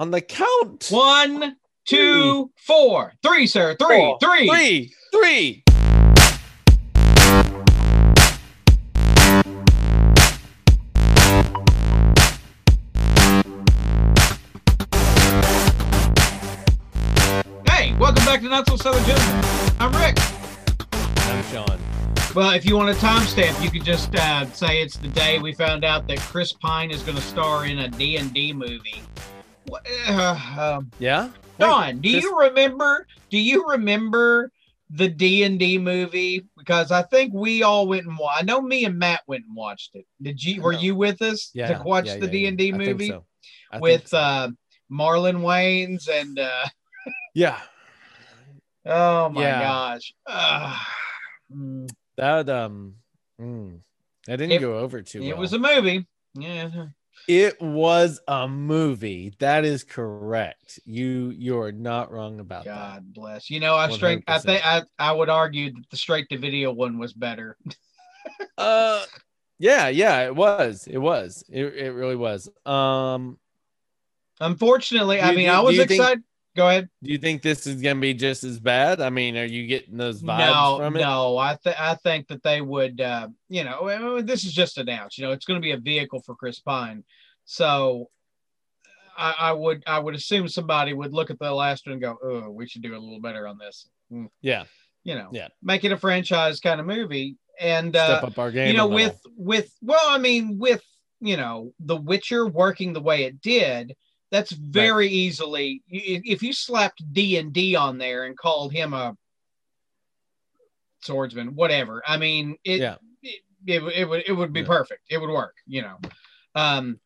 On the count. One, two, four, three, sir. Three, Four, three. Three. Three. Hey, welcome back to Not So Southern Gentlemen. I'm Rick. I'm Sean. Well, if you want a timestamp, you could just uh, say it's the day we found out that Chris Pine is going to star in a D&D movie. Uh, um, Yeah. Don, do you remember? Do you remember the D and D movie? Because I think we all went and wa- I know me and Matt went and watched it. Did you? Were you with us Yeah. to watch yeah, the D and D yeah. I think movie so. With so. uh, Marlon Wayans and? Uh, yeah. oh my Yeah. gosh! Mm, That um. mm, that didn't It- go over too it well. was a movie. Yeah. It was a movie. That is correct. You you're not wrong about that. God bless. You know, I straight. I 100%. think I I would argue that the straight to video one was better. Uh yeah, yeah, it was. It was. It, it really was. Um Unfortunately, I mean, do- I was you think- excited. Go ahead. do you think this is gonna be just as bad? I mean, are you getting those vibes no, from it? No, I th- I think that they would. Uh, you know, this is just announced. You know, it's going to be a vehicle for Chris Pine, so I, I would I would assume somebody would look at the last one and go, "Oh, we should do a little better on this." Mm, Yeah, You know, Yeah. make it a franchise kind of movie, and step uh, up our game. you know, with with well, I mean, with you know, The Witcher working the way it did. That's very easily if you slapped D and D on there and called him a swordsman, whatever. I mean, it Yeah. it, it, would- it would it would be Yeah. perfect. It would work, you know. Um,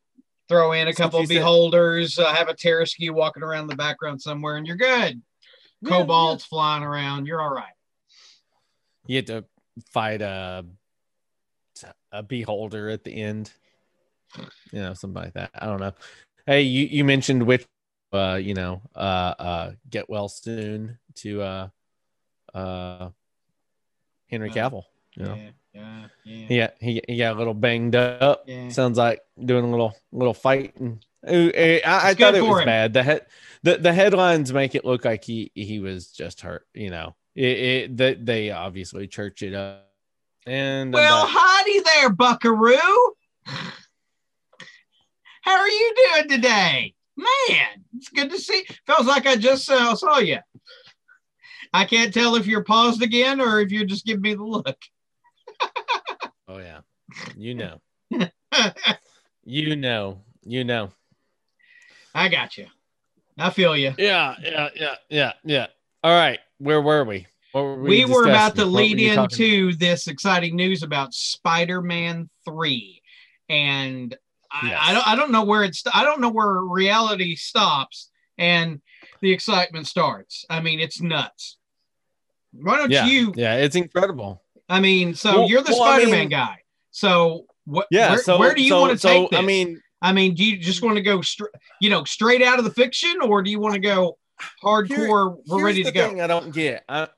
throw in a So couple you of said- beholders, uh, have a Tarrasque walking around the background somewhere, and you're good. Yeah, Kobolds flying around, you're all right. you had to fight a a beholder at the end. You know, something like that. I don't know. Hey, you, you mentioned which uh, you know, uh uh get well soon to uh uh Henry Uh, Cavill. You know. Yeah, yeah, yeah. He got, he, he got a little banged up. Yeah. Sounds like doing a little little fighting. Eh, I, I thought it was him. bad. The head the, the headlines make it look like he he was just hurt. You know, it, it that they obviously church it up. And Well, uh, howdy there, Buckaroo. How are you doing today? Man, it's good to see. Feels like I just uh, saw you. I can't tell if you're paused again or if you're just giving me the look. oh yeah, you know, you know, you know. I got you. I feel you. Yeah, yeah, yeah, yeah, yeah. All right, where were we? Were We were about to lead into this exciting news about Spider-Man 3. And Yes. I don't I don't know where it's I don't know where reality stops and the excitement starts. I mean, it's nuts. Why don't Yeah, you yeah, it's incredible. I mean, so Well- you're the well, Spider-Man mean- guy. So what Yeah, where, so where do you so- want to so, take this? I mean, I mean, do you just want to go straight, you know, straight out of the fiction, or do you want to go hardcore? Here- we're ready to go. I don't get. I,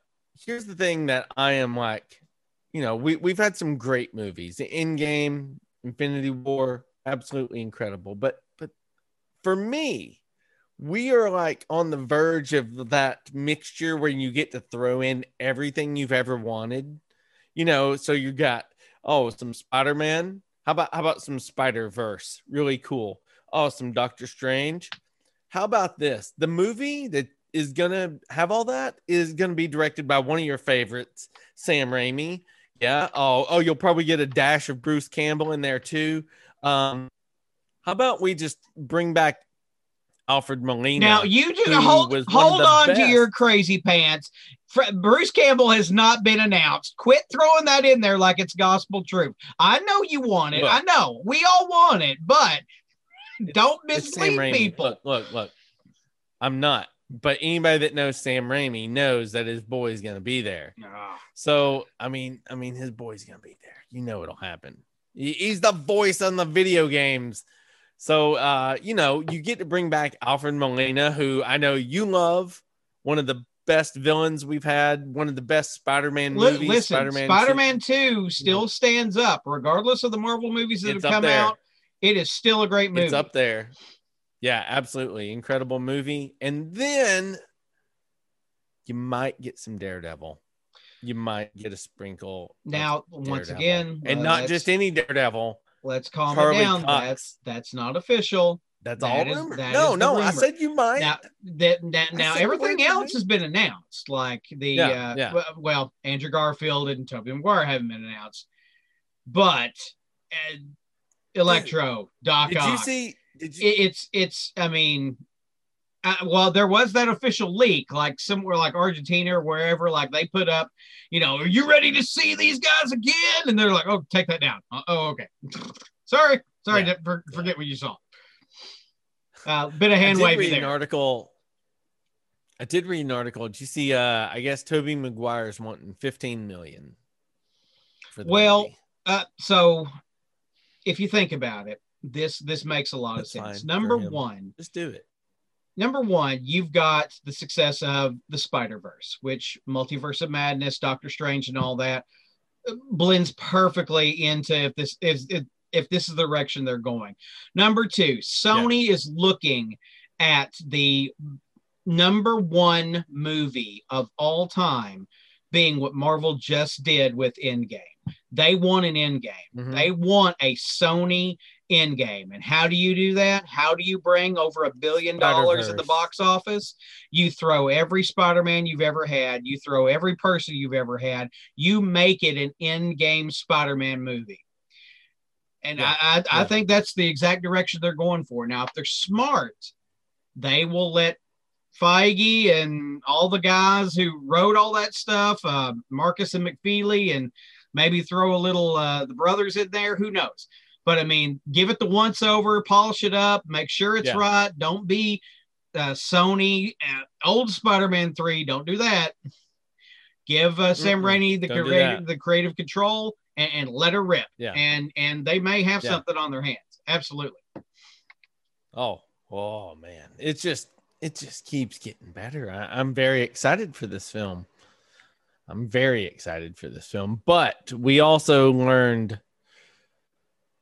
here's the thing that I am like, you know, we we've had some great movies. The Endgame, Infinity War, absolutely incredible. But but for me, we are like on the verge of that mixture where you get to throw in everything you've ever wanted. You know, so you got oh some Spider Man. How about how about some Spider Verse? Really cool. Oh, some Doctor Strange. How about this? The movie that is gonna have all that is gonna be directed by one of your favorites, Sam Raimi. Yeah. Oh, oh, you'll probably get a dash of Bruce Campbell in there too. Um, how about we just bring back Alfred Molina? Now you just who hold hold on to your crazy pants. Bruce Campbell has not been announced. Quit throwing that in there like it's gospel truth. I know you want it. Look. I know we all want it, but don't mislead people. Look, look, look. I'm not, but anybody that knows Sam Raimi knows that his boy's gonna be there. Ah. So I mean, I mean, his boy's gonna be there. You know it'll happen. He- He's the voice on the video games. So uh, you know, you get to bring back Alfred Molina, who I know you love, one of the best villains we've had, one of the best Spider-Man movies. listen, Spider-Man. Spider-Man, 2 still stands up, regardless of the Marvel movies that It's have come there. out. It is still a great movie. It's up there. Yeah, absolutely. Incredible movie. And then you might get some Daredevil. You might get a sprinkle. Now, once Daredevil. again, and uh, not just any Daredevil. Let's calm Charlie it down. Cox. That's that's not official. That's That all is- rumor. that No, no, I said you might. Now that that now everything else has been announced. Like the Yeah, uh, yeah. well, Andrew Garfield and Tobey Maguire haven't been announced, but uh, Electro, Doc did you Ock, see? Did you? it, it's it's I mean, uh, well, there was that official leak, like somewhere like Argentina or wherever, like they put up, you know, are you ready to see these guys again? And they're like, oh, take that down. Uh, oh, okay. Sorry, sorry, Yeah. for, forget what you saw. Uh, bit of I hand did waving read an article. I did read an article. Did you see? Uh, I guess Tobey Maguire's wanting 15 million. For the Well. Uh, so if you think about it, this this makes a lot That's of sense. Number one, just do it. Number one, you've got the success of the Spider Verse, which Multiverse of Madness, Doctor Strange, and all that uh, blends perfectly into if this is if, if this is the direction they're going. Number two, Sony is looking at the number one movie of all time being what Marvel just did with Endgame. They want an Endgame. Mhm. They want a Sony Endgame. And how do you do that? How do you bring over a billion dollars in the box office? You throw every Spider-Man you've ever had. You throw every person you've ever had. You make it an end game Spider-Man movie. And Yeah. I, I, I think that's the exact direction they're going for. Now, if they're smart, they will let Feige and all the guys who wrote all that stuff, uh, Markus and McFeely, and maybe throw a little uh, the brothers in there. Who knows? But I mean, give it the once over, polish it up, make sure it's Yeah. right. Don't be uh, Sony, uh, old Spider-Man three. Don't do that. Give uh, Sam Mm-mm. Raimi the Don't creative the creative control and, and let her rip. Yeah. And and they may have Yeah. something on their hands. Absolutely. Oh, oh man, it just it just keeps getting better. I, I'm very excited for this film. I'm very excited for this film, but we also learned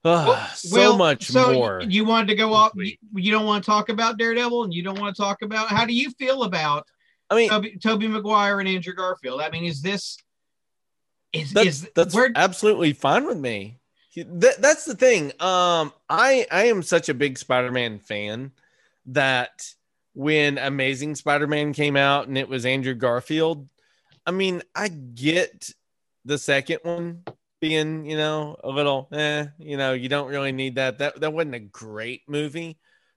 uh, so Well, much so more. You wanted to go off. You, you don't want to talk about Daredevil, and you don't want to talk about how do you feel about I mean, Tobey, Tobey Maguire and Andrew Garfield? I mean, is this is that's is that's where absolutely fine with me. That, that's the thing. Um, I I am such a big Spider-Man fan that when Amazing Spider-Man came out and it was Andrew Garfield, I mean, I get the second one being, you know, a little, eh, you know, you don't really need that. That that wasn't a great movie,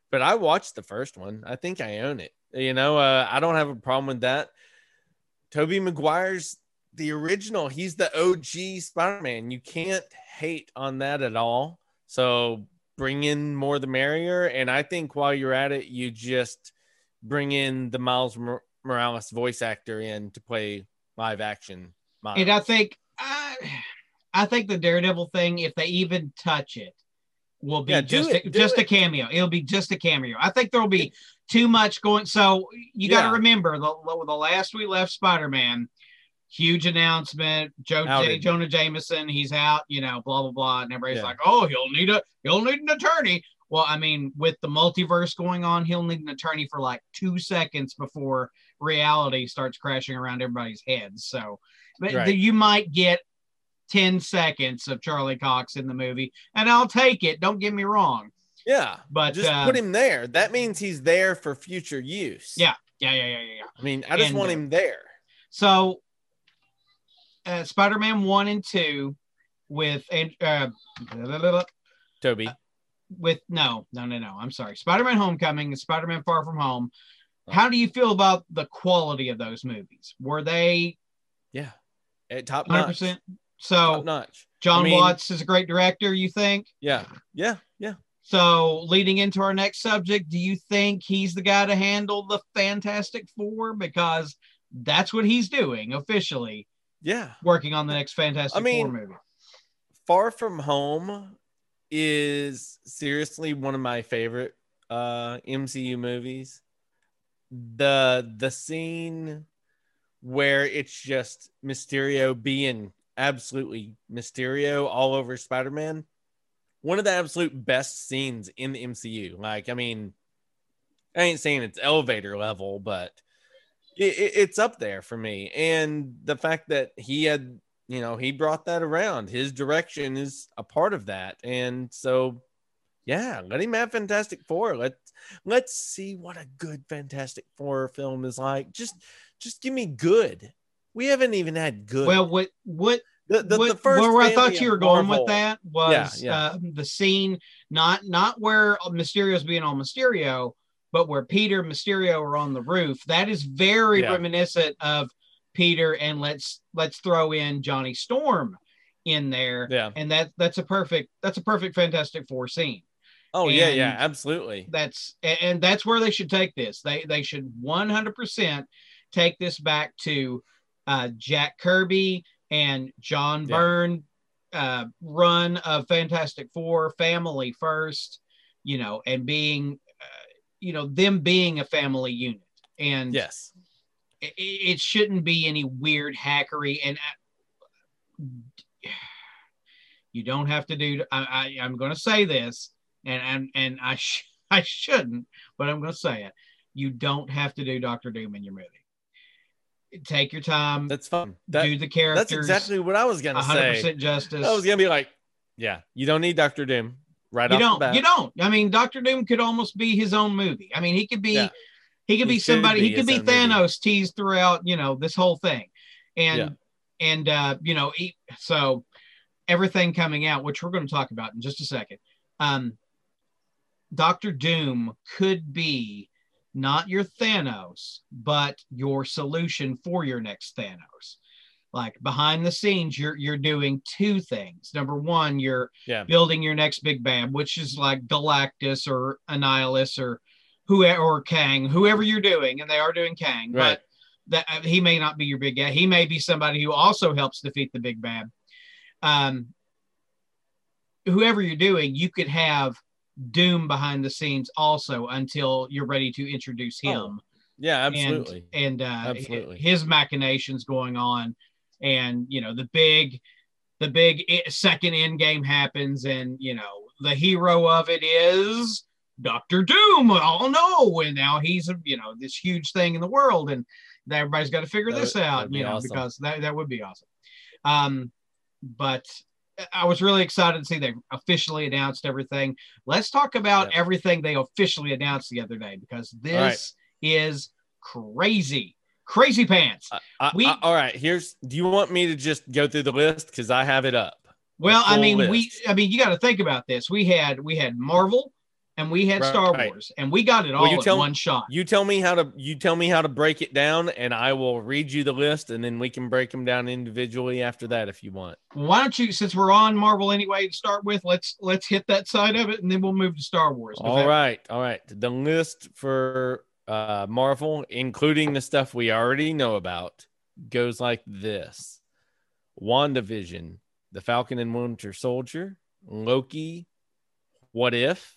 but I watched the first one. I think I own it. You know, uh, I don't have a problem with that. Tobey Maguire's the original. He's the OG Spider-Man. You can't hate on that at all. So bring in more the merrier. And I think while you're at it, you just bring in the Miles Mor- Morales voice actor in to play live action. Miles. and I think I think the Daredevil thing, if they even touch it, will be Yeah, just it, a, just a cameo. It'll be just a cameo. I think there will be too much going. So you got to remember the the last we left Spider Man. Huge announcement. Joe J, Jonah Jameson, he's out. You know, blah blah blah, and everybody's Yeah. like, "Oh, he'll need a he'll need an attorney." Well, I mean, with the multiverse going on, he'll need an attorney for like two seconds before reality starts crashing around everybody's heads. So, but Right. you might get 10 seconds of Charlie Cox in the movie, and I'll take it. Don't get me wrong. yeah. But Just uh, put him there. That means he's there for future use. Yeah. yeah, yeah, yeah, yeah, yeah. I mean, I just And, want uh, him there. So, uh, Spider Man 1 and 2 with, uh, Tobey. with, no, no, no, no. I'm sorry. Spider Man Homecoming and Spider Man Far From Home. How do you feel about the quality of those movies? Were they Yeah. At top 100%? notch. So, notch. John I mean- Watts is a great director, you think? Yeah. Yeah. Yeah. So, leading into our next subject, do you think he's the guy to handle the Fantastic Four? Because that's what he's doing officially, Yeah. working on the next Fantastic I mean- Four movie. Far From Home is seriously one of my favorite uh MCU movies. The the scene where it's just Mysterio being absolutely Mysterio all over Spider-Man. One of the absolute best scenes in the MCU. Like, I mean, I ain't saying it's elevator level, but it, it, it's up there for me. And the fact that he had, you know, he brought that around. His direction is a part of that, and so yeah, let him have Fantastic Four. Let's let's see what a good Fantastic Four film is like. Just just give me good. We haven't even had good. Well, what what the, the, what, the first where I thought you were going Marvel- with that was Yeah, yeah. Uh, the scene, not not where Mysterio's being all Mysterio, but where Peter and Mysterio are on the roof. That is very Yeah. reminiscent of Peter, and let's let's throw in Johnny Storm in there, Yeah. and that that's a perfect that's a perfect Fantastic Four scene. Oh yeah, yeah, absolutely. That's and that's where they should take this. They they should 100% take this back to uh, Jack Kirby and John Yeah. Byrne uh, run of Fantastic Four, family first, you know, and being, uh, you know, them being a family unit. And Yes. it, it shouldn't be any weird hackery. And you don't have to do. I, I I'm going to say this, and and and I sh- I shouldn't, but I'm going to say it. You don't have to do Doctor Doom in your movie. Take your time. That's fun. That, do the characters. that's exactly what I was gonna 100% say. justice. I was gonna be like, yeah, you don't need Doctor Doom right you off the don't. bat. You don't. I mean, Doctor Doom could almost be his own movie. I mean, he could be. Yeah. He could He be somebody. be he could be own movie. Thanos teased throughout. You know this whole thing, and Yeah. and uh, you know he, so everything coming out, which we're going to talk about in just a second. Um, Doctor Doom could be not your Thanos, but your solution for your next Thanos. Like behind the scenes, you're you're doing two things. Number one, you're Yeah. building your next big bad, which is like Galactus or Annihilus or whoever or Kang, whoever you're doing, and they are doing Kang, Right. but that he may not be your big bad. He may be somebody who also helps defeat the big bad. Um, whoever you're doing, you could have Doom behind the scenes also until you're ready to introduce him Oh, Yeah, absolutely. and, and uh, Absolutely. his machinations going on, and you know the big, the big second end game happens, and you know the hero of it is Doctor Doom. Oh no! And now he's you know this huge thing in the world, and everybody's got to figure That this would- out, you know, awesome. because that that would be awesome. Um, but I was really excited to see they officially announced everything. Let's talk about Yeah. everything they officially announced the other day because this right. is crazy, crazy pants. I- we- I- all right. Here's. Do you want me to just go through the list because I have it up? Well, I mean, we. I mean, you got to think about this. We had, we had Marvel, and we had Right. Star Wars, and we got it all Well, you in tell- one shot. You tell me how to. You tell me how to break it down, and I will read you the list, and then we can break them down individually after that if you want. Why don't you, since we're on Marvel anyway to start with, let's let's hit that side of it, and then we'll move to Star Wars. All that- right, all right. The list for uh, Marvel, including the stuff we already know about, goes like this: WandaVision, The Falcon and Winter Soldier, Loki, What If,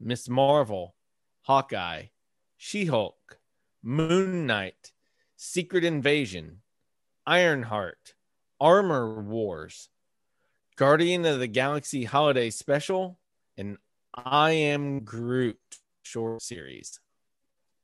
Miss Marvel, Hawkeye, She-Hulk, Moon Knight, Secret Invasion, Ironheart, Armor Wars, Guardian of the Galaxy Holiday Special, and I Am Groot short series.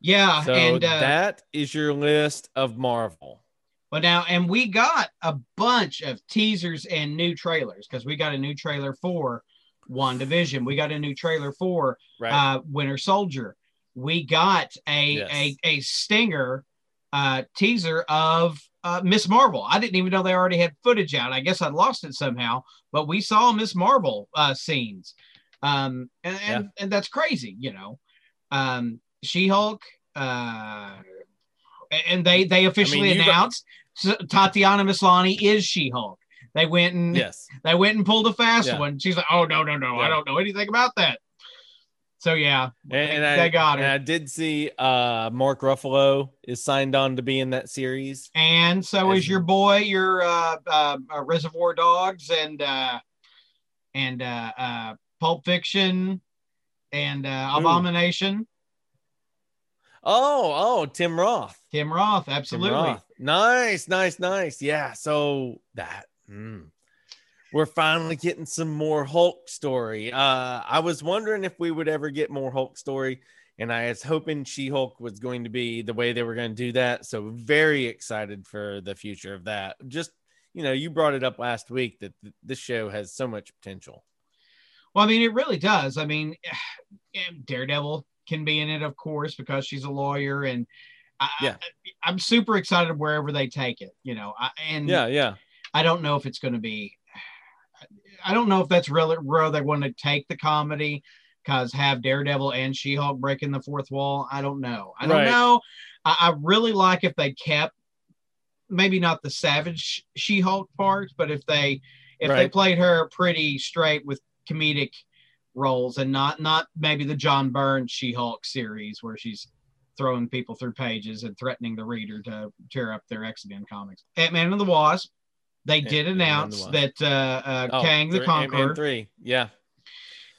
Yeah, So and uh, that is your list of Marvel. But now, and we got a bunch of teasers and new trailers because we got a new trailer for WandaVision. We got a new trailer for Right. uh, Winter Soldier. We got a Yes. a, a stinger uh, teaser of uh, Miss Marvel. I didn't even know they already had footage out. I guess I lost it somehow, but we saw Miss Marvel uh, scenes, um, and and, and that's crazy, you know. Um, She Hulk, uh, and they they officially you've- announced S- Tatiana Maslany is She Hulk. They went and yes. they went and pulled a fast Yeah. one. She's like, "Oh no, no, no, I don't know anything about that." So yeah, And, and they I, got her. and I did see uh Mark Ruffalo is signed on to be in that series. and so As- is your boy, your uh, uh, uh, Reservoir Dogs, and uh, and uh, uh, Pulp Fiction, and uh, Who? Abomination. Oh, oh, Tim Roth. Tim Roth, Tim absolutely. Roth. Nice, nice, nice. Yeah. So that mm, we're finally getting some more Hulk story. Uh, I was wondering if we would ever get more Hulk story. and I was hoping She Hulk was going to be the way they were going to do that. So very excited for the future of that. Just you know, you brought it up last week that th- this show has so much potential. Well, I mean, it really does. I mean, Daredevil can be in it, of course, because she's a lawyer, and I, Yeah. I, am super excited wherever they take it. You know, I, and Yeah, yeah. I don't know if it's going to be. I don't know if that's really where they want to take the comedy, because have Daredevil and She-Hulk breaking the fourth wall. I don't know. I don't Right. know. I, I really like if they kept maybe not the savage She-Hulk part, but if they if they played her pretty straight with comedic roles and not not maybe the John Byrne She-Hulk series where she's throwing people through pages and threatening the reader to tear up their X-Men comics. Ant-Man and the Wasp, they did and the announce Wasp. that uh, uh, Oh, Kang the three- Ant-Man Conqueror three. Yeah.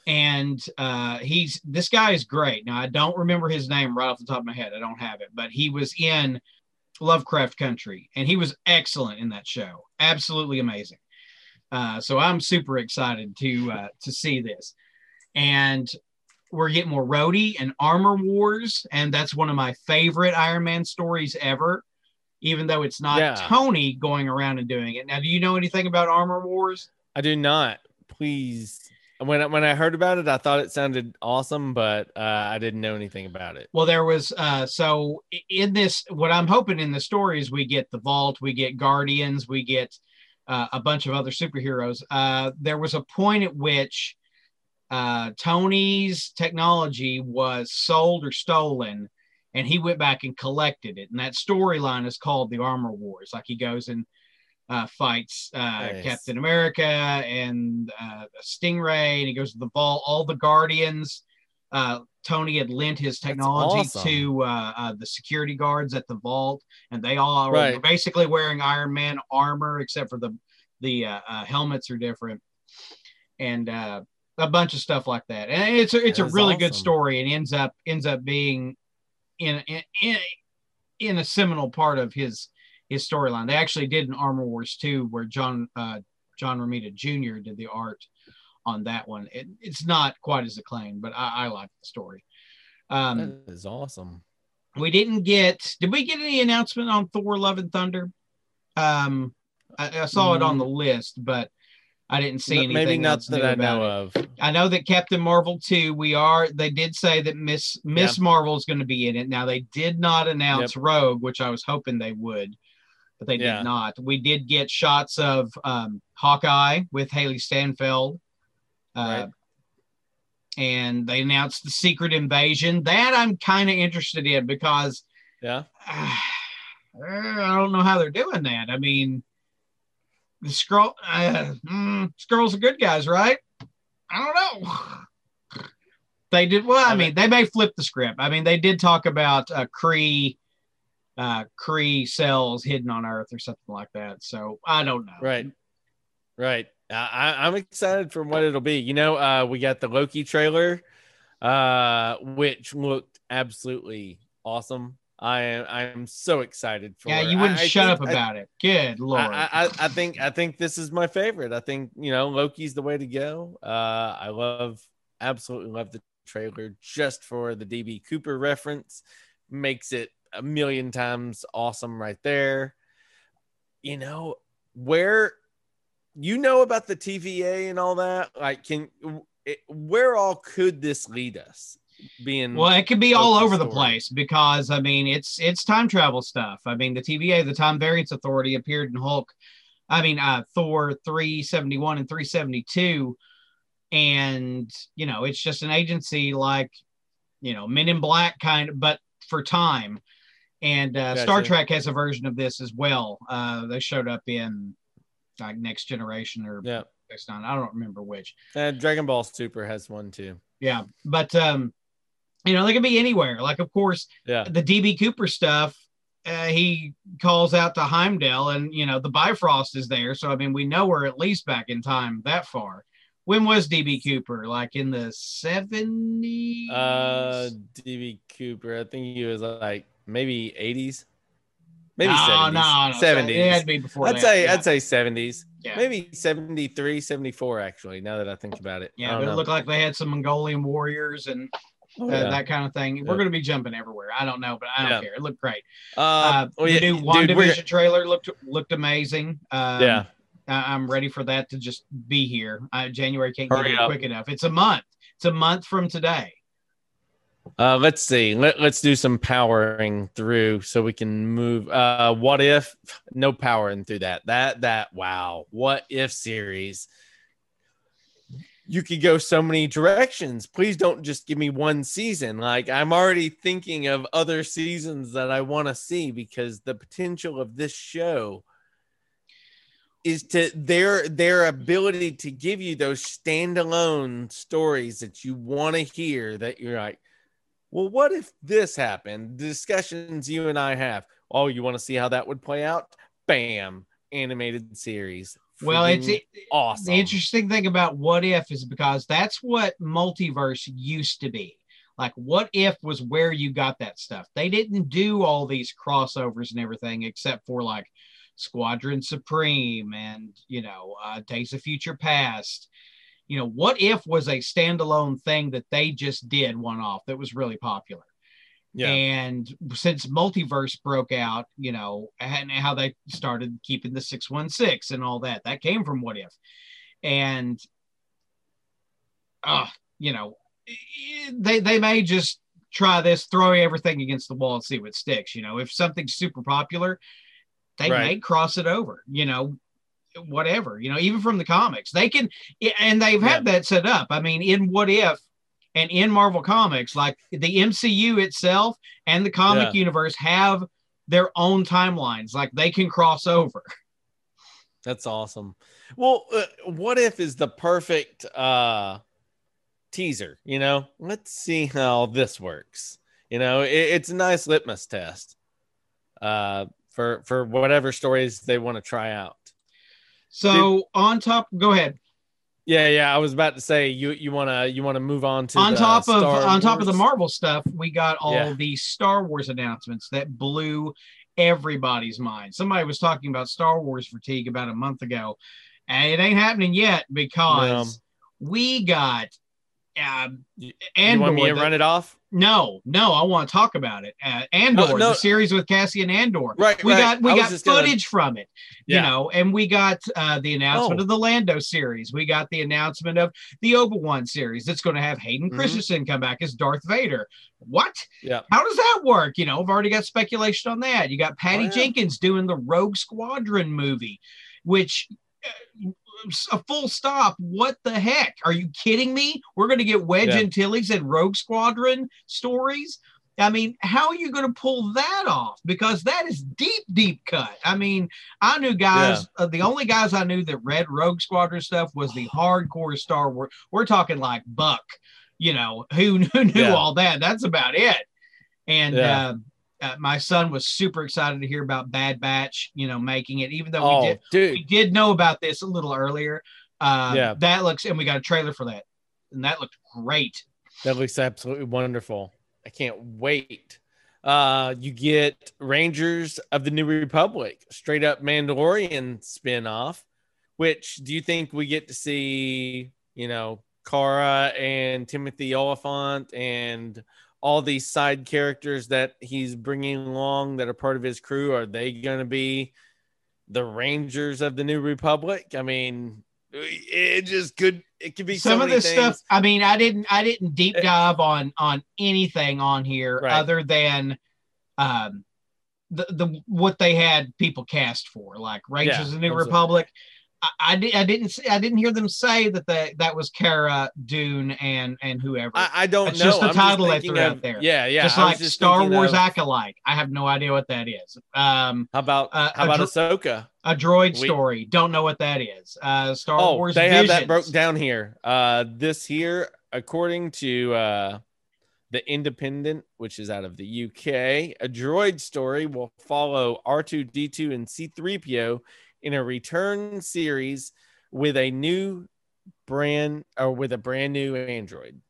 and uh, he's this guy is great. Now I don't remember his name right off the top of my head. I don't have it, but he was in Lovecraft Country, and he was excellent in that show. Absolutely amazing. Uh, so I'm super excited to uh, to see this, and we're getting more Rhodey and Armor Wars, and that's one of my favorite Iron Man stories ever. Even though it's not Yeah. Tony going around and doing it. Now, do you know anything about Armor Wars? I do not. Please. When I, when I heard about it, I thought it sounded awesome, but uh, I didn't know anything about it. Well, there was uh so in this what I'm hoping in the story is we get the vault, we get guardians, we get uh, a bunch of other superheroes. Uh there was a point at which uh Tony's technology was sold or stolen and he went back and collected it. And that storyline is called the Armor Wars. Like he goes and uh, fights uh, Nice. Captain America and uh, Stingray, and he goes to the vault. All the Guardians. Uh, Tony had lent his technology awesome. to uh, uh, the security guards at the vault, and they all Right. were basically wearing Iron Man armor, except for the the helmets are different, and uh, a bunch of stuff like that. And it's a, it's a That is really good story, and ends up ends up being in in in, a seminal part of his his storyline. They actually did an Armor Wars 2 where John uh, John Romita Jr. did the art on that one. It, it's not quite as acclaimed, but I, I like the story. Um, That is awesome. we didn't get. Did we get any announcement on Thor: Love and Thunder? Um, I, I saw it on the list, but I didn't see anything. Maybe not else that I know it. of. I know that Captain Marvel 2, we are, they did say that Miss Miss Marvel is going to be in it. Now, they did not announce Rogue, which I was hoping they would, but they Yeah. did not. We did get shots of um, Hawkeye with Hailee Steinfeld. Uh, Right. And they announced the Secret Invasion. That I'm kind of interested in because Yeah. uh, I don't know how they're doing that. I mean, the Skrull, uh, mm, Skrulls are good guys, right? I don't know. They did well. I mean, they may flip the script. I mean, they did talk about uh, Kree, uh, Kree cells hidden on Earth or something like that. So I don't know. Right. Right. I, I- I'm excited for what it'll be. You know, uh, we got the Loki trailer, uh, which looked absolutely awesome. I am I am so excited for. Yeah, you wouldn't I- I shut think- up I- about it. Good lord. I, I, I think I think this is my favorite. I think you know Loki's the way to go. Uh, I love absolutely love the trailer just for the DB Cooper reference. Makes it a million times awesome right there. You know where you know about the TVA and all that. Like, can it, where all could this lead us? Being Well, it could be all over the place because I mean it's it's time travel stuff. I mean the TVA, the Time Variance Authority, appeared in Hulk. I mean uh, Thor three seventy one and three seventy two, and you know it's just an agency like you know Men in Black kind of, but for time. And uh, Star Trek has a version of this as well. Uh, they showed up in like Next Generation or yeah. Next Nine. I don't remember which. Uh, Dragon Ball Super has one too. Yeah, but um, you know, they can be anywhere. Like, of course, Yeah. the DB Cooper stuff. Uh, he calls out to Heimdall, and you know the Bifrost is there. So I mean, we know we're at least back in time that far. When was DB Cooper? Like in the seventies? Uh, DB Cooper. I think he was like maybe 80s, maybe no, 70s. no, no, 70s. It had to be before. I'd that. say yeah. I'd say 70s, yeah. maybe 73, 74 actually. Now that I think about it, Yeah, it looked like they had some Mongolian warriors, and uh, yeah. that kind of thing. We're going to be jumping everywhere. I don't know, but I don't Yeah. care. It looked great. Uh, Uh, oh, the yeah, new dude, WandaVision we're- trailer looked looked amazing. Um, yeah. I- I'm ready for that to just be here. Uh, January can't Hurry get here up. quick enough. It's a month. It's a month from today. Uh, let's see. Let, let's do some powering through so we can move. Uh, what if no powering through that? That that wow. What if series? You could go so many directions. Please don't just give me one season. Like I'm already thinking of other seasons that I want to see because the potential of this show is to their their ability to give you those standalone stories that you want to hear that you're like well, what if this happened? The discussions you and I have. Oh, you want to see how that would play out? Bam, animated series. Well, it's awesome. the interesting thing about what if is because that's what multiverse used to be. Like, what if was where you got that stuff. They didn't do all these crossovers and everything except for like Squadron Supreme and, you know, uh, Days of Future Past. You know, what if was a standalone thing that they just did one off that was really popular. Yeah, And since multiverse broke out, you know, and how they started keeping the 616 and all that, that came from What If. And, uh, you know, they, they may just try this, throw everything against the wall and see what sticks. You know, if something's super popular, they Right. may cross it over, you know, whatever, you know, even from the comics. They can, and they've had that set up. I mean, in What If, and in Marvel Comics, like the MCU itself and the comic Yeah. universe have their own timelines. Like they can cross over. that's awesome. Well, uh, what if is the perfect uh teaser? You know, let's see how this works. You know, it, it's a nice litmus test uh for for whatever stories they want to try out. So on top, go ahead. Yeah, yeah. I was about to say you you wanna you wanna move on to on the top of Star on top of the Marvel stuff, we got all Yeah. the Star Wars announcements that blew everybody's mind. Somebody was talking about Star Wars fatigue about a month ago, and it ain't happening yet because we got um, Andor. you want me to the- run it off? No, no, I want to talk about it. Uh, Andor, No, no. the series with Cassian Andor. Right, We right. got we I got just gonna- footage from it, you know, and we got uh, the announcement Oh. of the Lando series. We got the announcement of the Obi Wan series that's going to have Hayden Mhm. Christensen come back as Darth Vader. What? Yeah. How does that work? You know, I've already got speculation on that. You got Patty Oh, yeah. Jenkins doing the Rogue Squadron movie, which. A full stop. What the heck? Are you kidding me? We're going to get Wedge Yeah. Tilly's and Rogue Squadron stories. I mean, how are you going to pull that off? Because that is deep, deep cut. I mean, I knew guys, uh, the only guys I knew that read Rogue Squadron stuff was the hardcore Star Wars. We're talking like Buck, you know, who, who knew Yeah. all that. That's about it. And Yeah. uh, uh, my son was super excited to hear about Bad Batch, you know, making it, even though we Oh, did dude. we did know about this a little earlier. Uh, Yeah. that looks, and we got a trailer for that, and that looked great. That looks absolutely wonderful. I can't wait. Uh, you get Rangers of the New Republic, straight up Mandalorian spin-off. Which do you think we get to see? You know, Cara and Timothy Olyphant and all these side characters that he's bringing along that are part of his crew. Are they going to be the Rangers of the New Republic? I mean, it just could. It could be so Some of many this things. stuff, I mean, I didn't, I didn't deep Eh. dive on on anything on here Right. other than um the the what they had people cast for, like Rangers Yeah, of the New. Republic. I, I, I didn't see, I didn't hear them say that that that was Cara Dune and and whoever. I, I don't It's know. just the I'm title they thinking threw out there. Yeah, yeah. just like just Star Wars of- acolyte. I have no idea what that is. Um, How about uh, how a about dr- Ahsoka? a droid We- story. Don't know what that is. Uh, Star Oh, Wars. they have that broke down here. Uh, this here, according to uh, the Independent, which is out of the UK, a droid story will follow R2D2 and C3PO in a return series with a new brand or with a brand new android.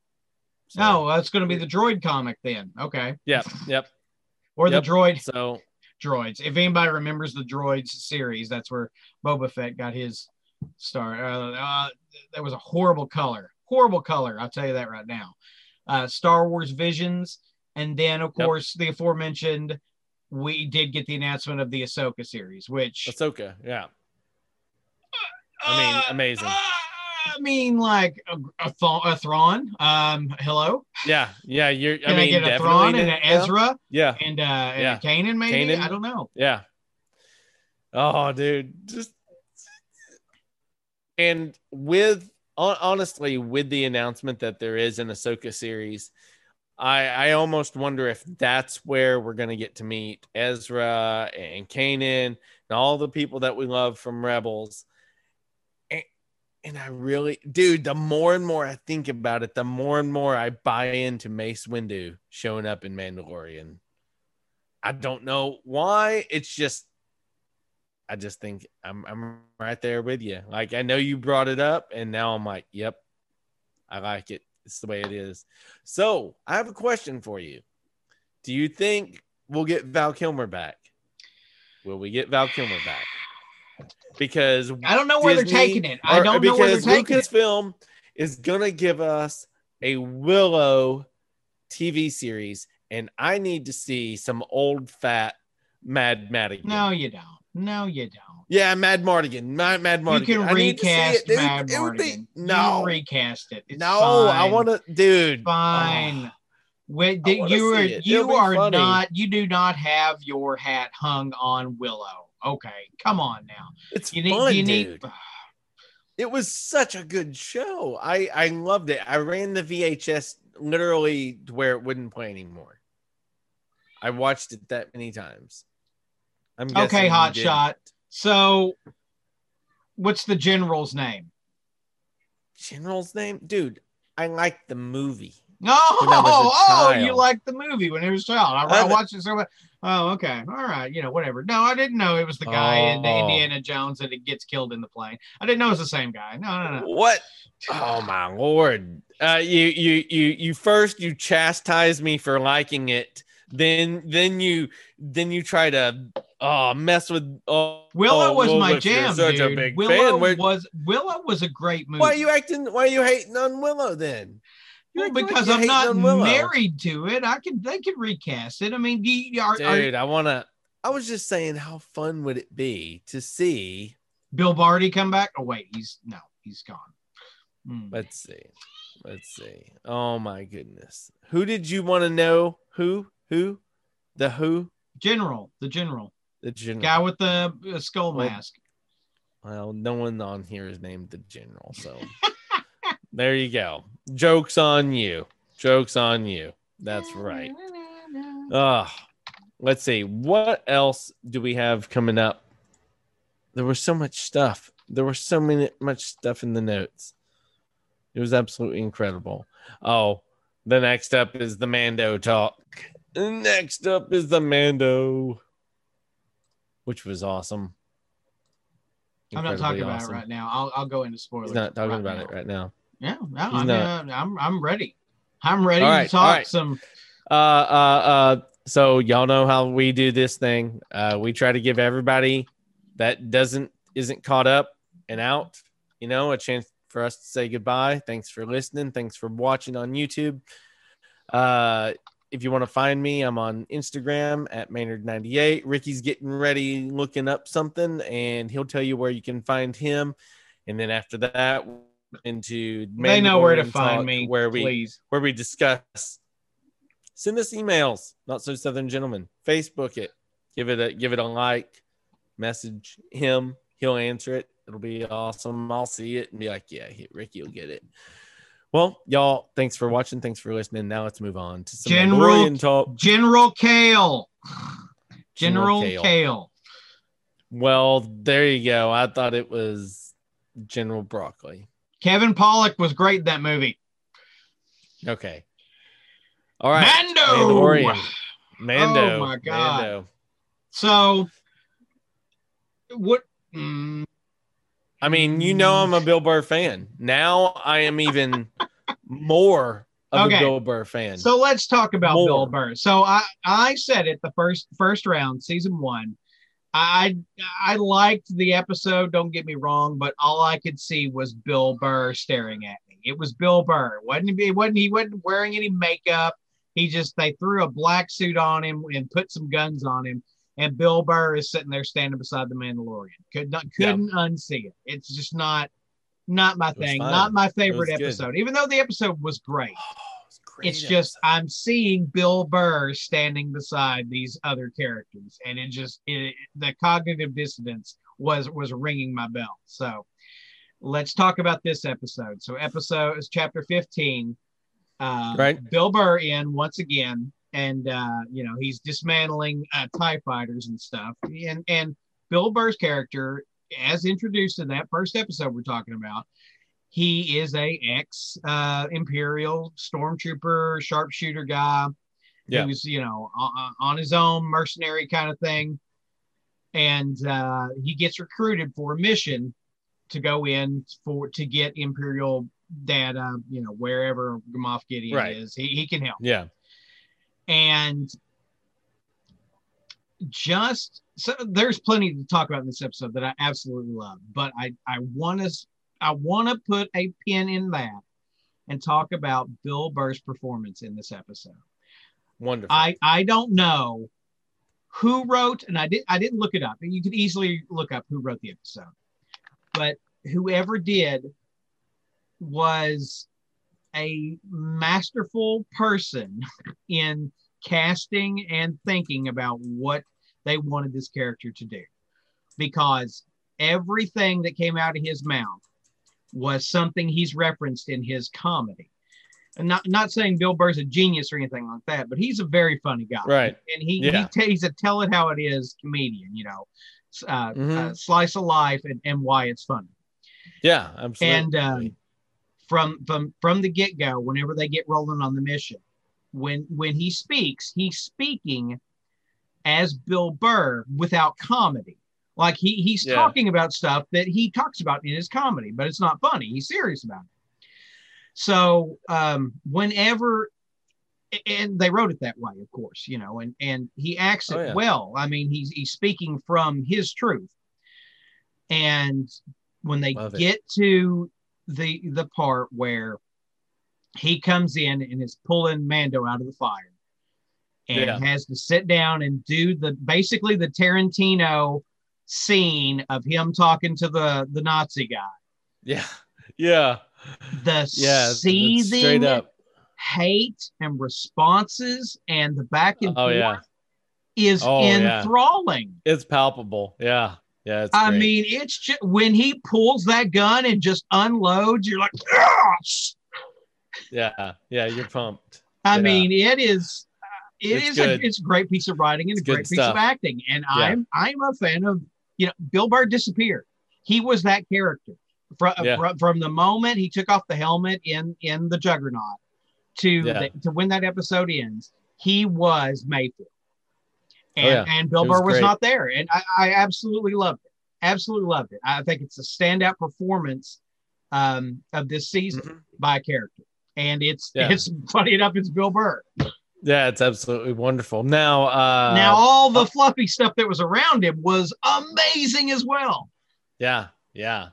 So, No, that's going to be the droid comic then. Okay. Yep. Yep. Or Yep. the droid So droids. If anybody remembers the droids series, that's where Boba Fett got his star. Uh, uh, that was a horrible color. Horrible color. I'll tell you that right now. uh, Star Wars Visions, and then of Yep. course the aforementioned. We did get the announcement of the Ahsoka series, which Ahsoka, yeah. I mean, Uh, amazing. uh, I mean, like a, a, Thrawn- a Thrawn. Um, hello. Yeah, yeah. You're. Can I I, mean, get a Thrawn and an. Ezra Yeah, and uh, and Yeah. Kanan? Maybe Kanan. I don't know. yeah. Oh, dude, just and with honestly, with the announcement that there is an Ahsoka series, I I almost wonder if that's where we're gonna get to meet Ezra and Kanan and all the people that we love from Rebels. And, and I really, dude, the more and more I think about it, the more and more I buy into Mace Windu showing up in Mandalorian. I don't know why. It's just, I just think I'm I'm right there with you. Like I know you brought it up, and now I'm like, yep, I like it. It's the way it is. So I have a question for you. Do you think we'll get Val Kilmer back? Will we get Val Kilmer back? Because I don't know where Disney- they're taking it. I don't know where they're because taking. Lucasfilm is gonna give us a Willow TV series, and I need to see some old fat Madmartigan. No, you don't. No, you don't. Yeah, Madmartigan, Mad, Mad You can I need to see recast it. Mad It would be- Mardigan. no, you recast it. It's no, I want to, dude. Fine. Oh, Wait, I you are you are funny. not you do not have your hat hung on Willow. Okay, come on now. it's You need fun, you dude. need It was such a good show. I I loved it. I ran the VHS literally to where it wouldn't play anymore. I watched it that many times. I'm Okay, hot shot. So what's the general's name? General's name, dude. I like the movie. Oh, When I was a oh, you liked the movie when it was a child. I, I watched it so much. Oh, okay. All right. You know, whatever. No, I didn't know it was the guy in the Oh. Indiana Jones that it gets killed in the plane. I didn't know it was the same guy. No, no, no. What? Oh my lord! Uh, you you you you first you chastise me for liking it, then then you then you try to uh mess with. Oh, Willow oh, was well, my jam, Such dude. a big Willow fan. Where- was Willow was a great movie. why are you acting? Why are you hating on Willow then? Well, acting like because I'm not married to it. I can they can recast it. I mean, you, are, are dude. I wanna. I was just saying, how fun would it be to see? Bill Barty come back? Oh wait, he's no, he's gone. Hmm. Let's see. Let's see. Oh my goodness. Who did you want to know? Who? Who? The who? General, the general The general. guy with the uh, skull Well, mask. Well, no one on here is named the general, so there you go. Jokes on you. Jokes on you. That's right. Uh let's see. What else do we have coming up? There was so much stuff. There was so many much stuff in the notes. It was absolutely incredible. Oh, the next up is the Mando talk. Next up is the Mando, which was awesome. I'm not talking Incredibly about it right now. I'll I'll go into spoilers. He's not talking right about now. it right now. Yeah, no, I mean, not. uh, I'm I'm ready. I'm ready All to talk right. some. Uh, uh, uh. So y'all know how we do this thing. Uh, we try to give everybody that doesn't isn't caught up and out, you know, a chance for us to say goodbye. Thanks for listening. Thanks for watching on YouTube. Uh, if you want to find me, I'm on Instagram at Maynard98. Ricky's getting ready, looking up something, and he'll tell you where you can find him. And then after that, into They know where to find me. where we please. where we discuss. Send us emails, not so southern gentlemen. Facebook it, give it a give it a like, message him. He'll answer it. It'll be awesome. I'll see it and be like, yeah, Ricky will get it. Well, y'all, thanks for watching. Thanks for listening. Now let's move on to some General- talk. General Kael. General General Kael. Kael. Well, there you go. I thought it was General Broccoli. Kevin Pollak was great in that movie. Okay. All right. Mando. Mandalorian. Mando. Oh my God. Mando. So, what? mm, I mean, you know, I'm a Bill Burr fan. Now I am even more of Okay. a Bill Burr fan. so let's talk about More. Bill Burr. So I I said it the first first round, season one. I I liked the episode. Don't get me wrong, but all I could see was Bill Burr staring at me. It was Bill Burr. wasn't he? Wasn't he? wasn't wearing any makeup. He just they threw a black suit on him and put some guns on him. And Bill Burr is sitting there standing beside the Mandalorian. Could not couldn't yeah. unsee it. It's just not not my thing. Fine. Not my favorite episode. Good. Even though the episode was great. Oh, it's episode. just I'm seeing Bill Burr standing beside these other characters, and it just it, the cognitive dissonance was was ringing my bell. So let's talk about this episode. So episode is chapter 15. Uh, right. Bill Burr in once again, and uh, you know he's dismantling uh, Tie fighters and stuff. And and Bill Burr's character, as introduced in that first episode we're talking about, he is a ex uh, Imperial stormtrooper sharpshooter guy. Yeah. He was, you know on, on his own mercenary kind of thing and uh, he gets recruited for a mission to go in for to get Imperial data, you know, wherever Moff Gideon right. is, he, he can help. Yeah. And just so there's plenty to talk about in this episode that I absolutely love, but I I want to I want to put a pin in that and talk about Bill Burr's performance in this episode. Wonderful. I I don't know who wrote, and I did I didn't look it up. You could easily look up who wrote the episode, but whoever did was a masterful person in casting and thinking about what they wanted this character to do because everything that came out of his mouth was something he's referenced in his comedy and not not saying Bill Burr's a genius or anything like that, but he's a very funny guy, right? And he, yeah. he he's a tell it how it is comedian, you know, uh, mm-hmm. uh, slice of life and, and why it's funny. Yeah, absolutely. And um, from from from the get go, whenever they get rolling on the mission, when when he speaks, he's speaking as Bill Burr without comedy. Like he he's yeah. talking about stuff that he talks about in his comedy, but it's not funny. He's serious about it. So um, whenever, and they wrote it that way, of course, you know, and and he acts it oh, yeah. well. I mean, he's he's speaking from his truth. And when they Love get it. to the the part where he comes in and is pulling Mando out of the fire and yeah. has to sit down and do the basically the Tarantino scene of him talking to the the Nazi guy. Yeah. Yeah the yeah, seething hate and responses and the back and oh, forth yeah. is oh, enthralling. Yeah. It's palpable. Yeah. Yeah. I great. mean, it's just when he pulls that gun and just unloads, you're like, yes. Yeah. Yeah. You're pumped. I mean, it is. It it's is a, it's a great piece of writing and it's a great piece of acting. And I'm I'm a fan of you know Bill Burr disappeared. He was that character from, yeah. from, from the moment he took off the helmet in in the Juggernaut to yeah. the, to when that episode ends, he was Mayfield, and oh, yeah. and Bill Burr was, was not there, and I, I, absolutely loved it. Absolutely loved it. I think it's a standout performance um, of this season mm-hmm. by a character, and it's it's funny enough, it's Bill Burr. Yeah, it's absolutely wonderful. Now, uh, now all the uh, fluffy stuff that was around him was amazing as well. Yeah, yeah.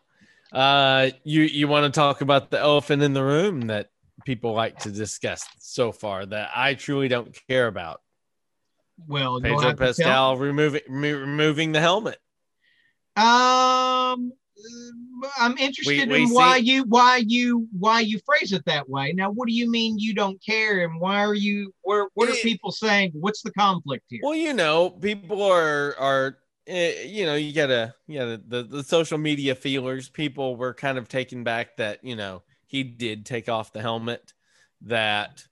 Uh, you you want to talk about the elephant in the room that people like to discuss so far that I truly don't care about. Well, Pedro Pascal removing removing the helmet. Um, I'm interested we, we in why see. you why you why you phrase it that way. Now, what do you mean you don't care, and why are you? Where what are people saying? What's the conflict here? Well, you know, people are are eh, you know, you gotta, yeah, the, the social media feelers, people were kind of taken back that, you know, he did take off the helmet. That,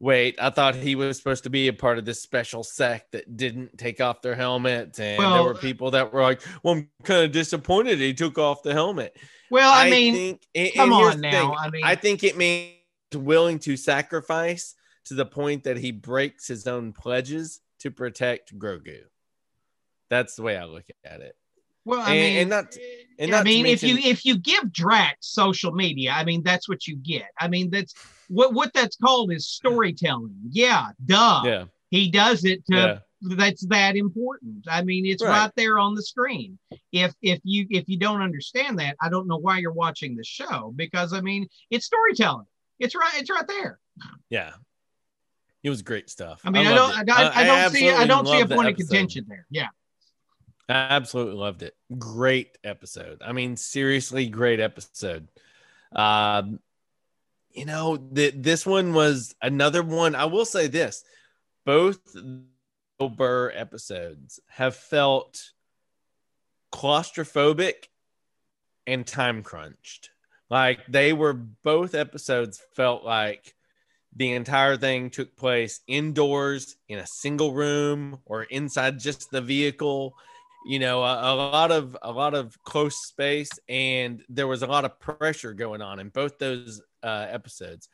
wait, I thought he was supposed to be a part of this special sect that didn't take off their helmet. And well, there were people that were like, well, I'm kind of disappointed he took off the helmet. Well, I, I mean, think, come on now. Thing, I mean, I think it means willing to sacrifice to the point that he breaks his own pledges to protect Grogu. That's the way I look at it. Well, I and, mean, and not, and I mean, mention, if you if you give Drax social media, I mean, that's what you get. I mean, that's what what that's called is storytelling. Yeah, duh. Yeah, he does it to. Yeah. That's that important. I mean, it's right. right there on the screen. if if you if you don't understand that, I don't know why you're watching the show because I mean it's storytelling. It's right. It's right there. Yeah, it was great stuff. I mean, I, I don't, I, I, I, don't see, I don't see a point of contention there. Yeah, I absolutely loved it. Great episode. I mean, seriously, great episode. Um, you know, the, this one was another one. I will say this: both Bill Burr episodes have felt claustrophobic and time crunched. Like they were both episodes felt like the entire thing took place indoors in a single room or inside just the vehicle you know a, a, lot of a lot of close space and there was a lot of pressure going on in both those uh, episodes.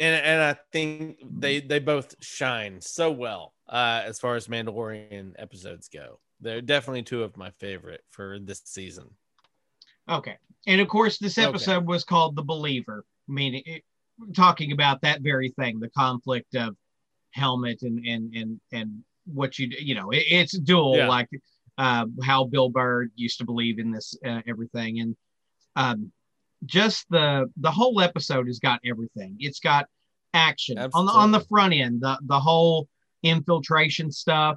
And and i think they they both shine so well uh, as far as mandalorian episodes go. They're definitely two of my favorite for this season. Okay. And of course this episode okay. was called the believer meaning it, talking about that very thing the conflict of helmet and and and and what you you know it, it's dual yeah. like uh, how Bill Burr used to believe in this uh, everything, and um, just the the whole episode has got everything. It's got action on the on the front end. The the whole infiltration stuff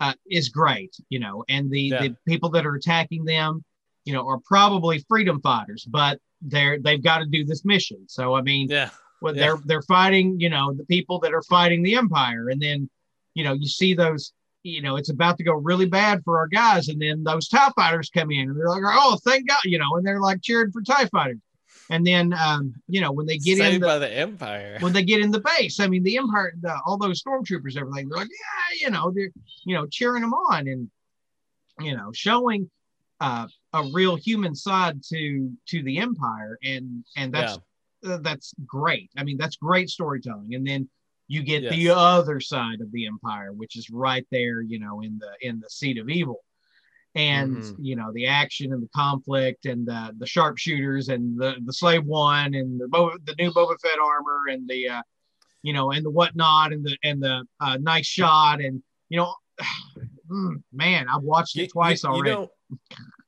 uh, is great, you know, and the yeah. the people that are attacking them, you know, are probably freedom fighters, but they're they've got to do this mission. So I mean, yeah, well, yeah. they're they're fighting, you know, the people that are fighting the empire, and then you know you see those you know, it's about to go really bad for our guys. And then those TIE fighters come in and they're like, oh, thank God, you know, and they're like cheering for TIE fighters. And then, um, you know, when they get Saved in the, by the Empire, when they get in the base, I mean, the Empire, the, all those stormtroopers, everything, they're like, yeah, you know, they're, you know, cheering them on and, you know, showing uh, a real human side to to the Empire, and and that's yeah. uh, that's great. I mean, that's great storytelling. And then you get yes. the other side of the empire which is right there you know in the in the seat of evil and mm-hmm. you know the action and the conflict and the the sharpshooters and the the slave one and the the new Boba Fett armor and the uh, you know and the whatnot and the and the uh, nice shot and you know mm, man I've watched it twice you, already. You know,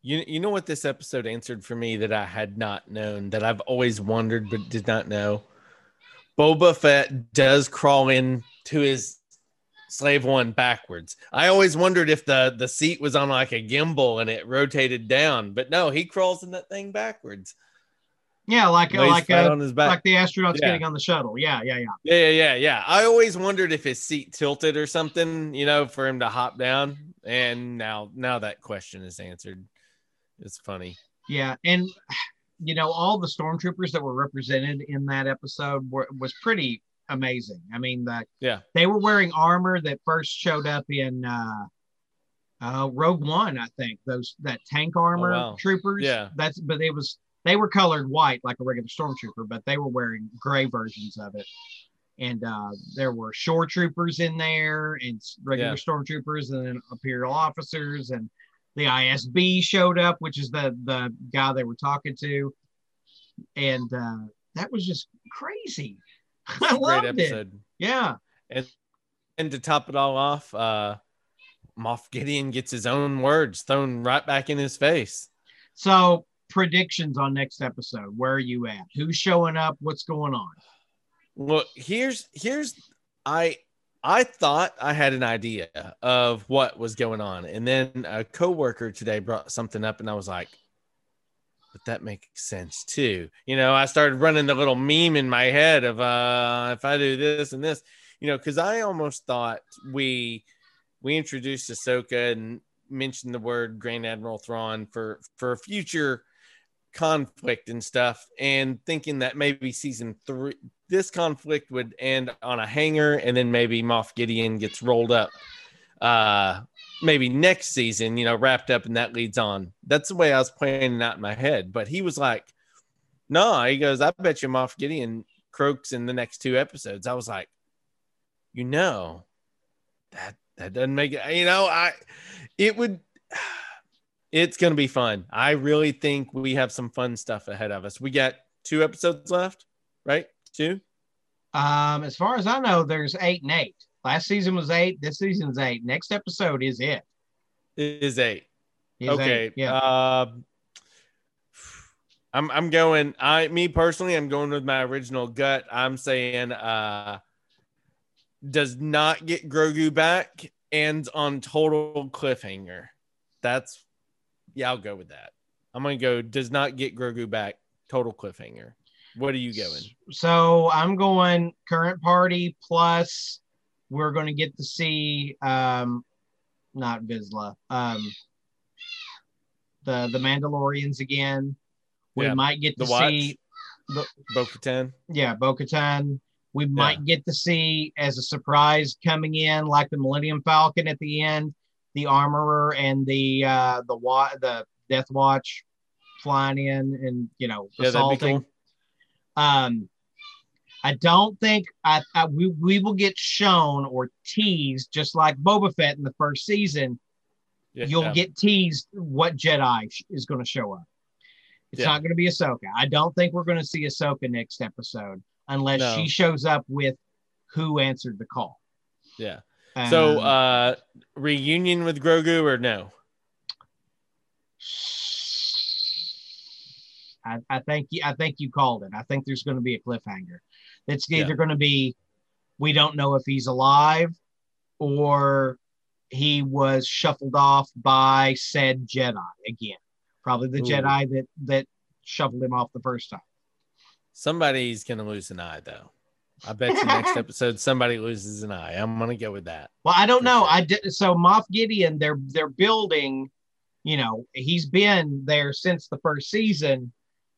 you, you know what this episode answered for me that I had not known that I've always wondered but did not know. Boba Fett does crawl in to his slave one backwards. I always wondered if the the seat was on like a gimbal and it rotated down, but no, he crawls in that thing backwards. Yeah, like like uh, on his back. like the astronauts yeah. getting on the shuttle. Yeah, yeah, yeah. Yeah, yeah, yeah, yeah. I always wondered if his seat tilted or something, you know, for him to hop down. And now now that question is answered. It's funny. Yeah, and you know, all the stormtroopers that were represented in that episode were, was pretty amazing. I mean, the, yeah, they were wearing armor that first showed up in uh, uh, Rogue One, I think. Those that tank armor oh, wow. troopers. Yeah, that's but it was they were colored white like a regular stormtrooper, but they were wearing gray versions of it. And uh, there were shore troopers in there, and regular yeah. stormtroopers, and then imperial officers, and the ISB showed up, which is the the guy they were talking to, and uh, that was just crazy. I loved episode. it. Yeah, and and to top it all off, uh, Moff Gideon gets his own words thrown right back in his face. So predictions on next episode. Where are you at? Who's showing up? What's going on? Well, here's here's I I thought I had an idea of what was going on. And then a coworker today brought something up and I was like, but that makes sense too. You know, I started running the little meme in my head of uh if I do this and this, you know, because I almost thought we we introduced Ahsoka and mentioned the word Grand Admiral Thrawn for for future conflict and stuff, and thinking that maybe season three this conflict would end on a hanger and then maybe Moff Gideon gets rolled up uh maybe next season, you know, wrapped up and that leads on. That's the way I was playing out in my head. But he was like, no, he goes, I bet you Moff Gideon croaks in the next two episodes. I was like, you know, that that doesn't make it, you know, I it would it's gonna be fun. I really think we have some fun stuff ahead of us. We got two episodes left, right? Two? Um, as far as I know, there's eight and eight. Last season was eight. This season's eight. Next episode is it. It is eight. He's okay. eight, Yeah. Uh, I'm I'm going. I me personally, I'm going with my original gut. I'm saying uh, does not get Grogu back, ends on total cliffhanger. That's yeah, I'll go with that. I'm gonna go. Does not get Grogu back, total cliffhanger. What are you going? So I'm going current party plus we're going to get to see um not Vizsla um the the Mandalorians again. We Yeah, might get The to Watch, see Bo-Katan. yeah Bo-Katan. We might get to see as a surprise coming in like the Millennium Falcon at the end, the Armorer and the uh the wa- the Death Watch flying in and you know Yeah, assaulting. cool. Um, I don't think I, I we, we will get shown or teased just like Boba Fett in the first season. Yeah, You'll get teased what Jedi is going to show up. It's Yeah. not going to be Ahsoka. I don't think we're going to see Ahsoka next episode unless No. she shows up with who answered the call. yeah. So Um, uh, reunion with Grogu or no? I, I think you, I think you called it. I think there's going to be a cliffhanger. It's Yeah. either going to be we don't know if he's alive or he was shuffled off by said Jedi again. Probably the Ooh. Jedi that that shuffled him off the first time. Somebody's gonna lose an eye though. I bet you next episode somebody loses an eye. I'm gonna go with that. Well, I don't know. sure. I did so Moff Gideon. They're they're building. You know, he's been there since the first season.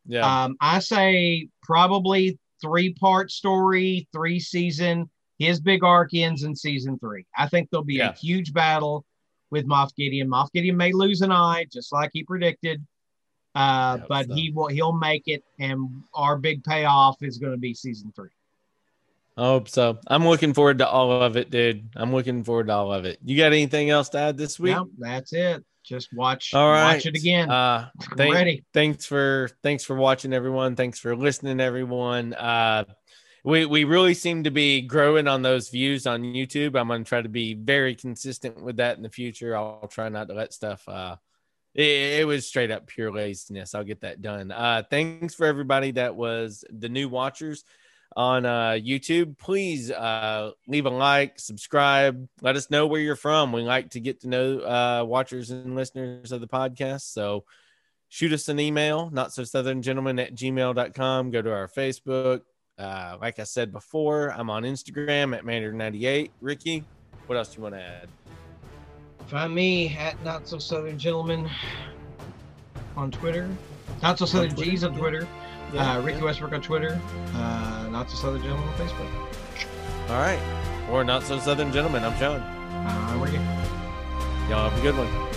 Yeah. Um, I say probably three part story, three season. His big arc ends in season three. I think there'll be Yeah. a huge battle with Moff Gideon. Moff Gideon may lose an eye, just like he predicted, uh, hope but so. he will. He'll make it, and our big payoff is going to be season three. I hope so. I'm looking forward to all of it, dude. I'm looking forward to all of it. You got anything else to add this week? No, that's it. Just watch. All right. Watch it again. Uh, thank- ready. thanks for thanks for watching everyone thanks for listening everyone uh we we really seem to be growing on those views on youtube i'm going to try to be very consistent with that in the future i'll try not to let stuff uh it, it was straight up pure laziness i'll get that done uh thanks for everybody that was the new watchers on uh youtube please uh leave a like subscribe let us know where you're from we like to get to know uh watchers and listeners of the podcast so shoot us an email, not so southern gentleman at gmail.com. Go to our Facebook. Uh, like I said before, I'm on Instagram at Mandarin98. Ricky, what else do you want to add? Find me at Not So Southern Gentleman on Twitter. Not So Southern G's on. Twitter. Yeah, uh, Ricky yeah. Westbrook on Twitter. Uh, Not So Southern Gentleman on Facebook. All right. Or not so southern gentleman. I'm John. Uh, where you? Y'all have a good one.